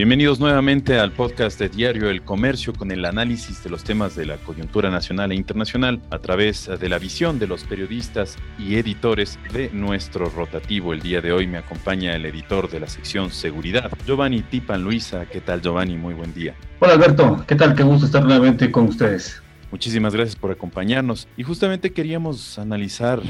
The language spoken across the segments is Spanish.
Bienvenidos nuevamente al podcast de Diario El Comercio con el análisis de los temas de la coyuntura nacional e internacional a través de la visión de los periodistas y editores de nuestro rotativo. El día de hoy me acompaña el editor de la sección Seguridad, Giovanni Tipan Luisa. ¿Qué tal Giovanni? Muy buen día. Hola Alberto, ¿qué tal? Qué gusto estar nuevamente con ustedes. Muchísimas gracias por acompañarnos y justamente queríamos analizar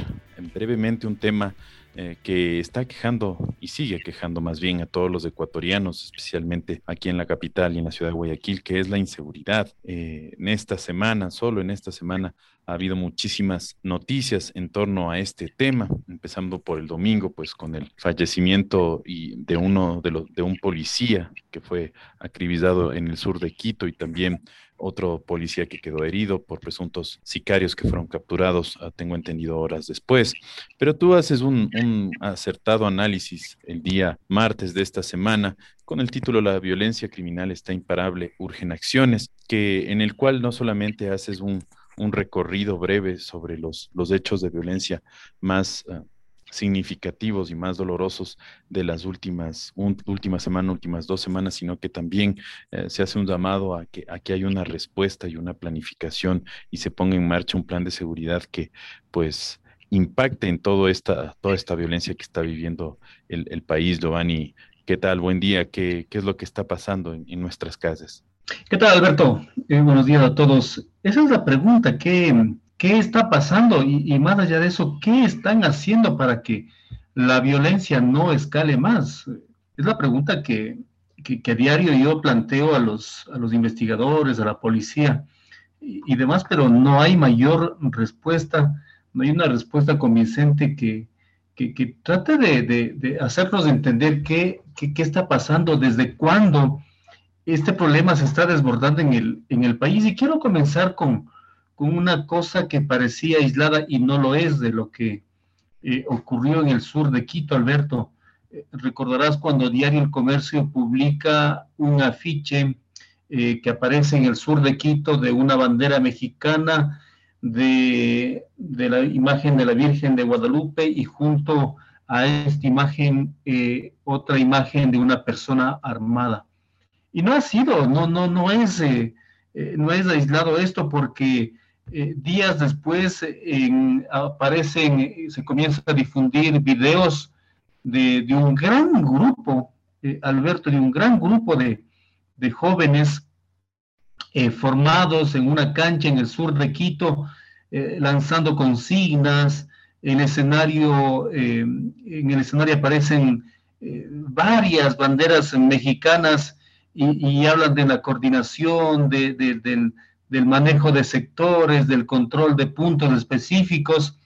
brevemente un tema eh, que está quejando y sigue quejando más bien a todos los ecuatorianos, especialmente aquí en la capital y en la ciudad de Guayaquil, que es la inseguridad. Eh, en esta semana, solo en esta semana, ha habido muchísimas noticias en torno a este tema, empezando por el domingo, pues con el fallecimiento de uno de los de un policía que fue acribillado en el sur de Quito y también otro policía que quedó herido por presuntos sicarios que fueron capturados, ah, tengo entendido, horas después. Pero tú haces un, acertado análisis el día martes de esta semana con el título La violencia criminal está imparable, urgen acciones, que en el cual no solamente haces un, recorrido breve sobre los, los hechos de violencia más ah, significativos y más dolorosos de las últimas, últimas semanas, últimas dos semanas, sino que también eh, se hace un llamado a que, a que haya una respuesta y una planificación y se ponga en marcha un plan de seguridad que pues impacte en todo esta, toda esta violencia que está viviendo el, país. Giovanni, ¿qué tal? Buen día. ¿Qué, qué es lo que está pasando en, nuestras casas? ¿Qué tal, Alberto? Eh, buenos días a todos. Esa es la pregunta. ¿Qué, ¿Qué está pasando? Y, más allá de eso, ¿qué están haciendo para que la violencia no escale más? Es la pregunta que, a diario yo planteo a los, a los investigadores, a la policía y, demás, pero no hay mayor respuesta, no hay una respuesta convincente que, que, trate de, hacernos entender qué, qué, está pasando, desde cuándo este problema se está desbordando en el, en el país. Y quiero comenzar con, con una cosa que parecía aislada y no lo es de lo que eh, ocurrió en el sur de Quito, Alberto. Eh, recordarás cuando Diario El Comercio publica un afiche eh, que aparece en el sur de Quito de una bandera mexicana, de, de, la imagen de la Virgen de Guadalupe y junto a esta imagen otra imagen de una persona armada. Y no ha sido, no, no, no es, no es aislado esto porque eh, días después aparecen, eh, se comienza a difundir videos de, un gran grupo, eh, Alberto, de un gran grupo de, jóvenes formados en una cancha en el sur de Quito, lanzando consignas. En, escenario, en el escenario aparecen varias banderas mexicanas y, hablan de la coordinación, de, del del manejo de sectores, del control de puntos específicos.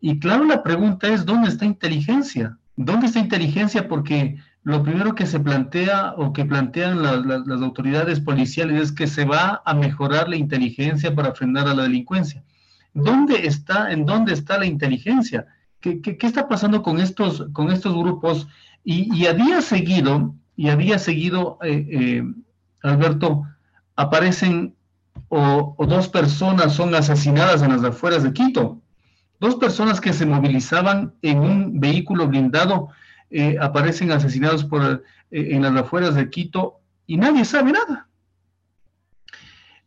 Y claro, la pregunta es, ¿dónde está inteligencia? ¿Dónde está inteligencia? Porque lo primero que se plantea o que plantean las autoridades policiales es que se va a mejorar la inteligencia para frenar a la delincuencia. ¿Dónde está, en dónde está la inteligencia? ¿Qué, qué, está pasando con estos, con estos grupos? Y, había seguido, y había seguido, eh, eh, Alberto, aparecen o, dos personas son asesinadas en las afueras de Quito. Dos personas que se movilizaban en un vehículo blindado eh, aparecen asesinados por, eh, en las afueras de Quito y nadie sabe nada.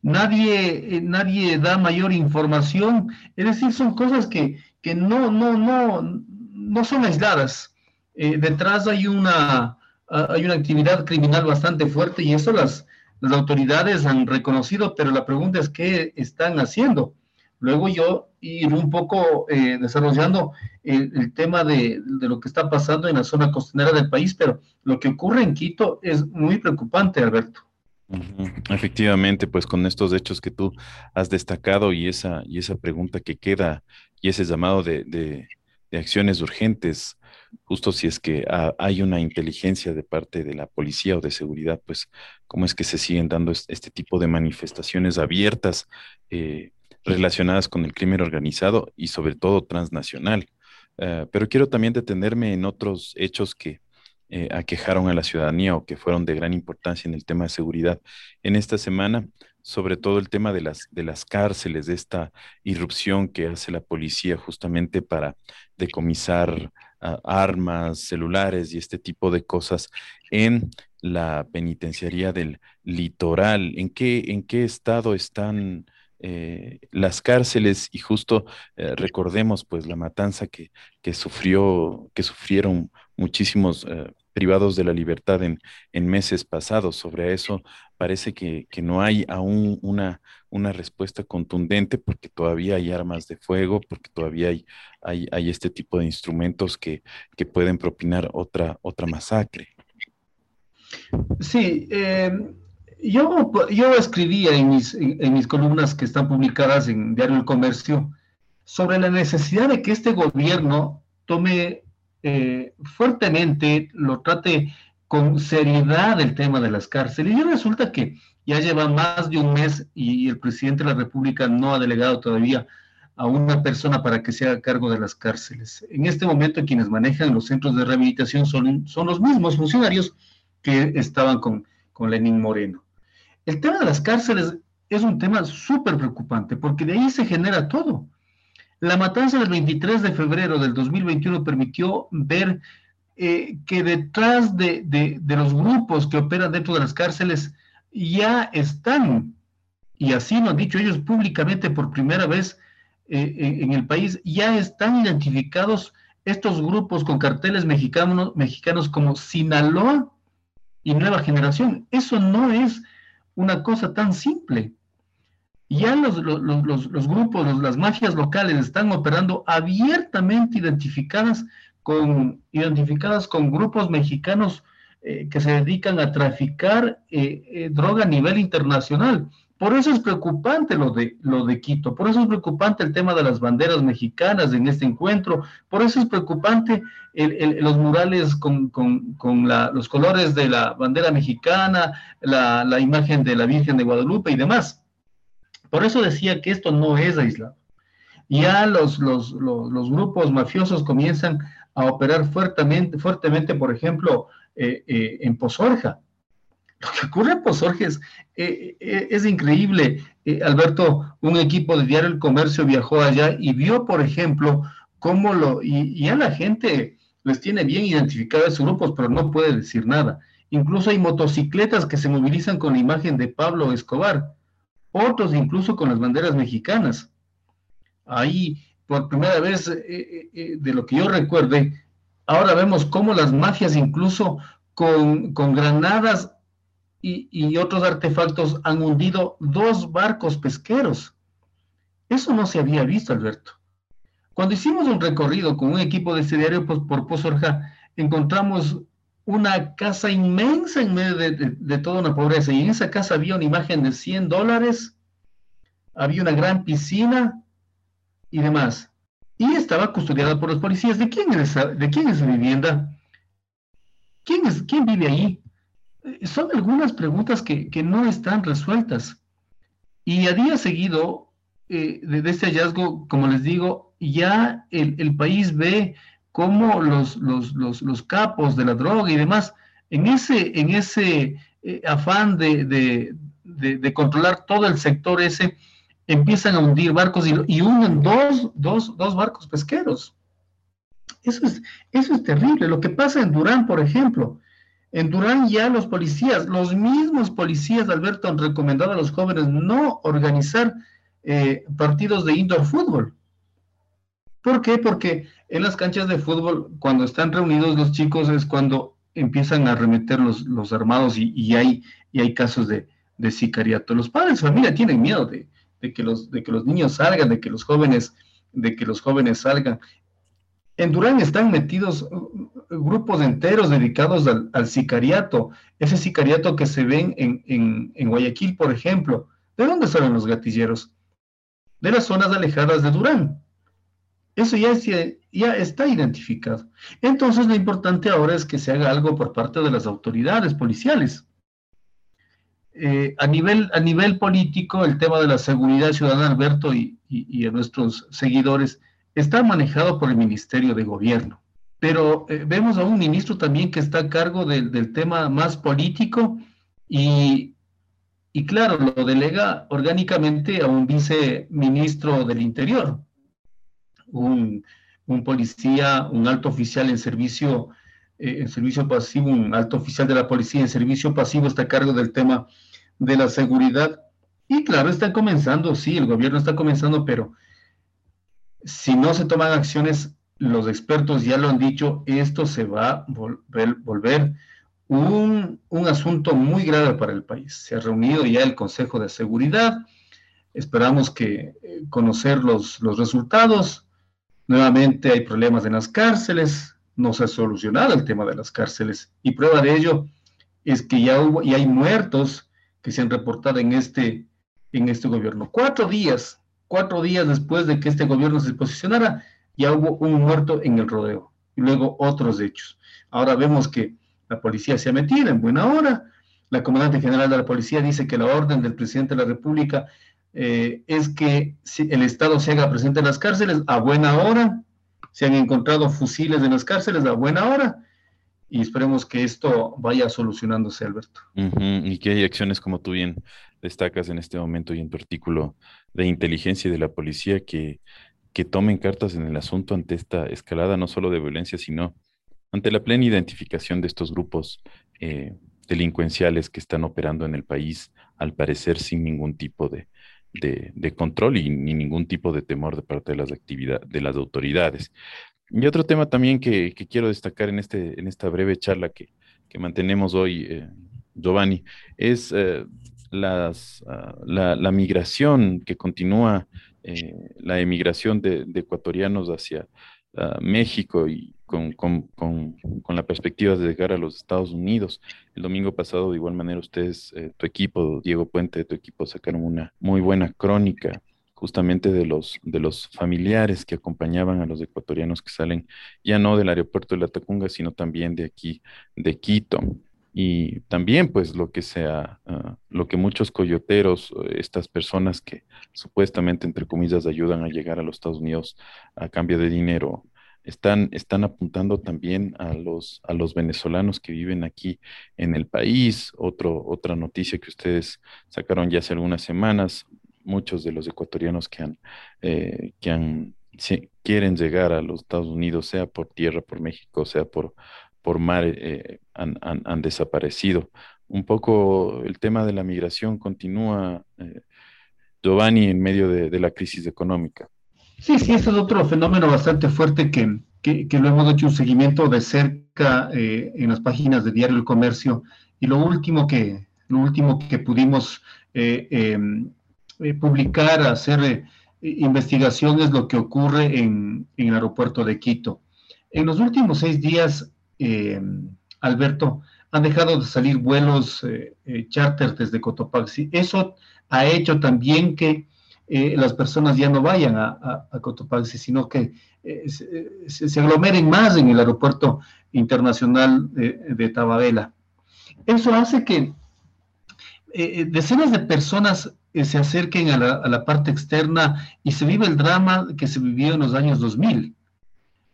Nadie, eh, nadie da mayor información. Es decir, son cosas que, que no, no, no, no son aisladas. detrás hay una, hay una actividad criminal bastante fuerte y eso las, las autoridades han reconocido, pero la pregunta es qué están haciendo. Luego yo ir un poco eh, desarrollando el, tema de, lo que está pasando en la zona costanera del país, pero lo que ocurre en Quito es muy preocupante, Alberto. Efectivamente, pues con estos hechos que tú has destacado y esa, y esa pregunta que queda y ese llamado de, de acciones urgentes, justo si es que hay una inteligencia de parte de la policía o de seguridad, pues cómo es que se siguen dando este tipo de manifestaciones abiertas eh, relacionadas con el crimen organizado y sobre todo transnacional. Eh, pero quiero también detenerme en otros hechos que eh, aquejaron a la ciudadanía o que fueron de gran importancia en el tema de seguridad. En esta semana, sobre todo el tema de las, de las cárceles, de esta irrupción que hace la policía justamente para decomisar armas, celulares y este tipo de cosas en la penitenciaría del litoral. ¿En qué, en qué estado están eh, las cárceles? Y justo eh, recordemos pues la matanza que, que, sufrió, que sufrieron muchísimos privados de la libertad en, en meses pasados. Sobre eso parece que, que no hay aún una, una respuesta contundente porque todavía hay armas de fuego, porque todavía hay, hay, hay este tipo de instrumentos que, que, pueden propinar otra, otra masacre. Sí, eh, yo, yo escribía en mis, en mis columnas que están publicadas en Diario El Comercio sobre la necesidad de que este gobierno tome eh, fuertemente, lo trate con seriedad el tema de las cárceles. Y resulta que ya lleva más de un mes y el presidente de la República no ha delegado todavía a una persona para que se haga cargo de las cárceles. En este momento quienes manejan los centros de rehabilitación son, son los mismos funcionarios que estaban con, con Lenín Moreno. El tema de las cárceles es un tema súper preocupante porque de ahí se genera todo. La matanza del 23 de febrero del 2021 permitió ver eh, que detrás de, los grupos que operan dentro de las cárceles ya están, y así lo han dicho ellos públicamente por primera vez eh, en el país, ya están identificados estos grupos con carteles mexicanos, mexicanos como Sinaloa y Nueva Generación. Eso no es una cosa tan simple ya los, los, grupos, las mafias locales están operando abiertamente identificadas con, identificadas con grupos mexicanos eh, que se dedican a traficar eh, eh, droga a nivel internacional. Por eso es preocupante lo de, lo de Quito, por eso es preocupante el tema de las banderas mexicanas en este encuentro, por eso es preocupante los murales con, los colores de la bandera mexicana, la, la imagen de la Virgen de Guadalupe y demás. Por eso decía que esto no es aislado. Ya los, grupos mafiosos comienzan a operar fuertemente, fuertemente por ejemplo, eh, eh, en Pozorja. Lo que ocurre en Pozorja es, eh, increíble. Alberto, un equipo de Diario El Comercio viajó allá y vio, por ejemplo, cómo lo... Y, ya la gente les tiene bien identificados sus grupos, pero no puede decir nada. Incluso hay motocicletas que se movilizan con la imagen de Pablo Escobar otros incluso con las banderas mexicanas. Ahí, por primera vez, eh, eh, eh, de lo que yo recuerde, ahora vemos cómo las mafias incluso con, granadas y, y, otros artefactos han hundido dos barcos pesqueros. Eso no se había visto, Alberto. Cuando hicimos un recorrido con un equipo de este diario pues, por Pozorja, encontramos una casa inmensa en medio de, toda una pobreza. Y en esa casa había una imagen de 100 dólares, había una gran piscina y demás. Y estaba custodiada por los policías. ¿De quién es esa, de quién es esa vivienda? ¿Quién, es, ¿Quién vive ahí? Eh, son algunas preguntas que, no están resueltas. Y a día seguido eh, de, este hallazgo, como les digo, ya el, el país ve cómo los, los, capos de la droga y demás, en ese, en ese eh, afán de, controlar todo el sector ese, empiezan a hundir barcos y, y unen dos, dos, barcos pesqueros. Eso es, eso es terrible. Lo que pasa en Durán, por ejemplo, en Durán ya los policías, los mismos policías, Alberto, han recomendado a los jóvenes no organizar eh, partidos de indoor fútbol. ¿Por qué? Porque en las canchas de fútbol, cuando están reunidos los chicos, es cuando empiezan a arremeter los, armados y, hay, casos de, sicariato. Los padres de familia tienen miedo de, que los, niños salgan, de que los jóvenes, de que los jóvenes salgan. En Durán están metidos grupos enteros dedicados al, sicariato, ese sicariato que se ven en, en Guayaquil, por ejemplo. ¿De dónde salen los gatilleros? De las zonas alejadas de Durán. Eso ya, está identificado. Entonces lo importante ahora es que se haga algo por parte de las autoridades policiales. Eh, a, nivel, a nivel político, el tema de la seguridad ciudadana, Alberto, y, y, a nuestros seguidores, está manejado por el Ministerio de Gobierno. Pero eh, vemos a un ministro también que está a cargo del tema más político y, y, claro, lo delega orgánicamente a un viceministro del Interior un, policía, un alto oficial en servicio eh, en servicio pasivo, un alto oficial de la policía en servicio pasivo está a cargo del tema de la seguridad. Y claro, está comenzando, sí, el gobierno está comenzando, pero si no se toman acciones, los expertos ya lo han dicho, esto se va a volver, volver un, un, asunto muy grave para el país. Se ha reunido ya el Consejo de Seguridad, esperamos que eh, conocer los, los resultados. Nuevamente hay problemas en las cárceles, no se ha solucionado el tema de las cárceles y prueba de ello es que ya hubo y hay muertos que se han reportado en este, en este gobierno. Cuatro días, cuatro días después de que este gobierno se posicionara, ya hubo un muerto en el rodeo y luego otros hechos. Ahora vemos que la policía se ha metido en buena hora. La comandante general de la policía dice que la orden del presidente de la República eh, es que el Estado se haga presente en las cárceles a buena hora. Se han encontrado fusiles en las cárceles a buena hora y esperemos que esto vaya solucionándose, Alberto. Y que hay acciones, como tú bien destacas en este momento y en tu artículo de inteligencia y de la policía, que, que tomen cartas en el asunto ante esta escalada, no solo de violencia, sino ante la plena identificación de estos grupos eh, delincuenciales que están operando en el país, al parecer sin ningún tipo de, de, control y ni ningún tipo de temor de parte de las, actividades, de las autoridades. Y otro tema también que, quiero destacar en, este, en esta breve charla que, mantenemos hoy, eh, Giovanni, es eh, las, ah, la, migración que continúa, eh, la emigración de, ecuatorianos hacia ah, México y con, la perspectiva de llegar a los Estados Unidos. El domingo pasado, de igual manera, ustedes, tu equipo, Diego Puente, tu equipo, sacaron una muy buena crónica justamente de los, de los familiares que acompañaban a los ecuatorianos que salen ya no del aeropuerto de La Tacunga, sino también de aquí, de Quito. Y también, pues, lo que sea, ah, lo que muchos coyoteros, estas personas que supuestamente, entre comillas, ayudan a llegar a los Estados Unidos a cambio de dinero, están, están apuntando también a los, a los venezolanos que viven aquí en el país. Otro, otra noticia que ustedes sacaron ya hace algunas semanas, muchos de los ecuatorianos que han, eh, que han quieren llegar a los Estados Unidos, sea por tierra, por México, sea por, por mar, eh, han, han, desaparecido. Un poco el tema de la migración continúa, eh, Giovanni, en medio de, la crisis económica. Sí, sí, este es otro fenómeno bastante fuerte que, que, lo hemos hecho un seguimiento de cerca en las páginas de Diario El Comercio. Y lo último que, lo último que pudimos em, eh, publicar, hacer eh, investigaciones lo que ocurre en, el aeropuerto de Quito. En los últimos seis días, eh, Alberto, han dejado de salir vuelos charter desde Cotopaxi. Eso ha hecho también que las personas ya no vayan a, Cotopaxi, sino que se, aglomeren más en el aeropuerto internacional de, de Tababela. Eso hace que decenas de personas se acerquen a la, parte externa y se vive el drama que se vivió en los años 2000.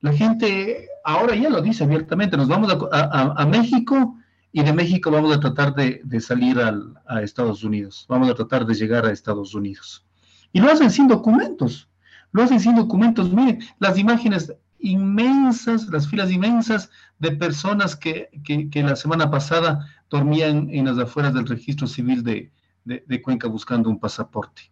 La gente ahora ya lo dice abiertamente, nos vamos a, México y de México vamos a tratar de, salir a Estados Unidos, vamos a tratar de llegar a Estados Unidos. Y lo hacen sin documentos, lo hacen sin documentos. Miren, las imágenes inmensas, las filas inmensas de personas que, que la semana pasada dormían en las afueras del registro civil de, de, Cuenca buscando un pasaporte.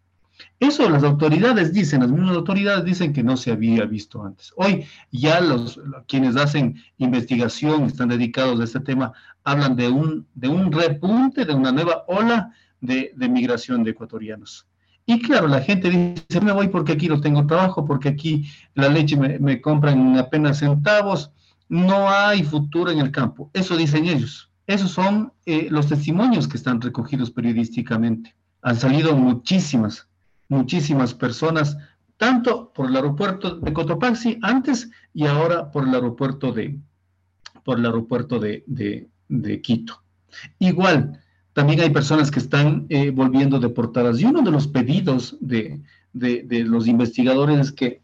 Eso las autoridades dicen, las mismas autoridades dicen que no se había visto antes. Hoy ya los quienes hacen investigación, están dedicados a este tema, hablan de un, de un repunte, de una nueva ola de, migración de ecuatorianos. Y claro, la gente dice, me voy porque aquí no tengo trabajo, porque aquí la leche me, me compran apenas centavos, no hay futuro en el campo. Eso dicen ellos. Esos son eh, los testimonios que están recogidos periodísticamente. Han salido muchísimas, muchísimas personas, tanto por el aeropuerto de Cotopaxi antes y ahora por el aeropuerto de, por el aeropuerto de, Quito. Igual, también hay personas que están eh, volviendo deportadas. Y uno de los pedidos de, los investigadores es que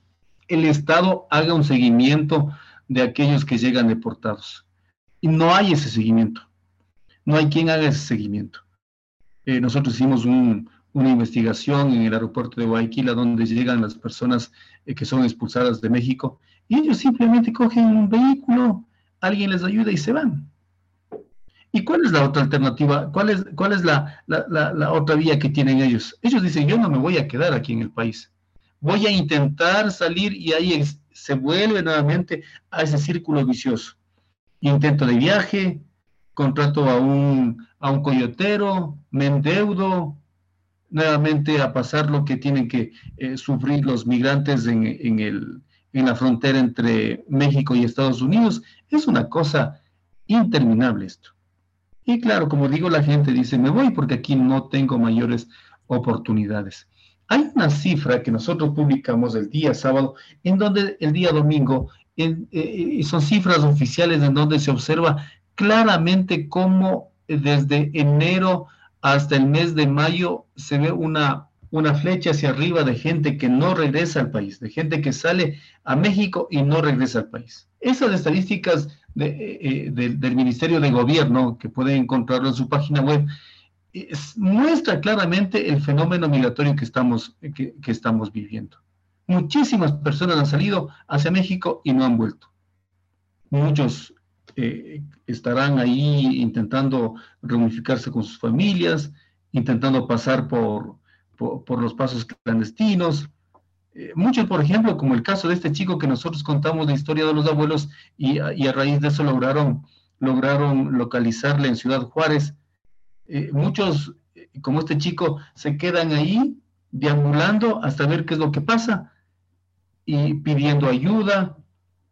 el Estado haga un seguimiento de aquellos que llegan deportados. Y no hay ese seguimiento no hay quien haga ese seguimiento. Eh, nosotros hicimos una investigación en el aeropuerto de Guayaquil, donde llegan las personas eh, que son expulsadas de México, y ellos simplemente cogen un vehículo, alguien les ayuda y se van. ¿Y cuál es la otra alternativa? ¿Cuál es, cuál es la, otra vía que tienen ellos? Ellos dicen, yo no me voy a quedar aquí en el país. Voy a intentar salir y ahí se vuelve nuevamente a ese círculo vicioso. Intento de viaje, contrato a un, a un coyotero, me endeudo, nuevamente a pasar lo que tienen que eh, sufrir los migrantes en, en, el, en la frontera entre México y Estados Unidos. Es una cosa interminable esto. Y claro, como digo, la gente dice, me voy porque aquí no tengo mayores oportunidades. Hay una cifra que nosotros publicamos el día sábado, en donde el día domingo, en, eh, son cifras oficiales en donde se observa claramente cómo desde enero hasta el mes de mayo se ve una, una flecha hacia arriba de gente que no regresa al país, de gente que sale a México y no regresa al país. Esas estadísticas eh, eh, del Ministerio de Gobierno, que pueden encontrarlo en su página web, muestra claramente el fenómeno migratorio que estamos, que, estamos viviendo. Muchísimas personas han salido hacia México y no han vuelto. Muchos eh, estarán ahí intentando reunificarse con sus familias, intentando pasar por, por los pasos clandestinos, eh, muchos, por ejemplo, como el caso de este chico que nosotros contamos la historia de los abuelos y, a raíz de eso lograron, lograron localizarle en Ciudad Juárez. Eh, muchos, eh, como este chico, se quedan ahí deambulando hasta ver qué es lo que pasa y pidiendo ayuda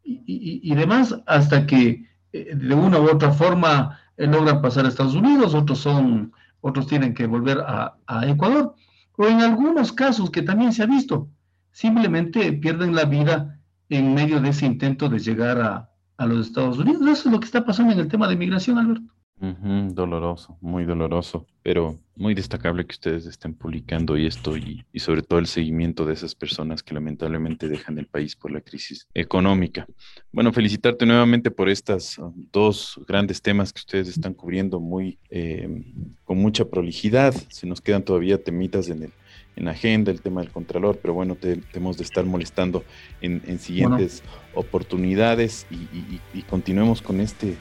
y, demás hasta que de una u otra forma logran pasar a Estados Unidos, otros son, otros tienen que volver a Ecuador, o en algunos casos que también se ha visto, simplemente pierden la vida en medio de ese intento de llegar a, los Estados Unidos. Eso es lo que está pasando en el tema de migración, Alberto. doloroso, muy doloroso, pero muy destacable que ustedes estén publicando esto y, y, sobre todo el seguimiento de esas personas que lamentablemente dejan el país por la crisis económica. Bueno, felicitarte nuevamente por estas uh, dos grandes temas que ustedes están cubriendo muy eh, con mucha prolijidad. Se nos quedan todavía temitas en el en agenda, el tema del Contralor, pero bueno, tenemos de estar molestando en, siguientes oportunidades y, continuemos con este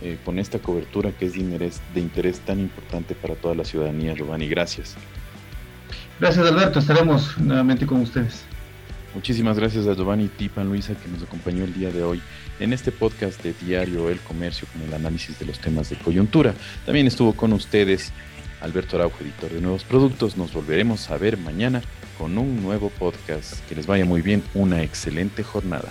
eh, con esta cobertura que es de interés, de interés tan importante para toda la ciudadanía, Giovanni. Gracias. Gracias, Alberto. Estaremos nuevamente con ustedes. Muchísimas gracias a Giovanni Tipan Luisa que nos acompañó el día de hoy en este podcast de Diario El Comercio con el análisis de los temas de coyuntura. También estuvo con ustedes Alberto Araujo, editor de nuevos productos. Nos volveremos a ver mañana con un nuevo podcast. Que les vaya muy bien, una excelente jornada.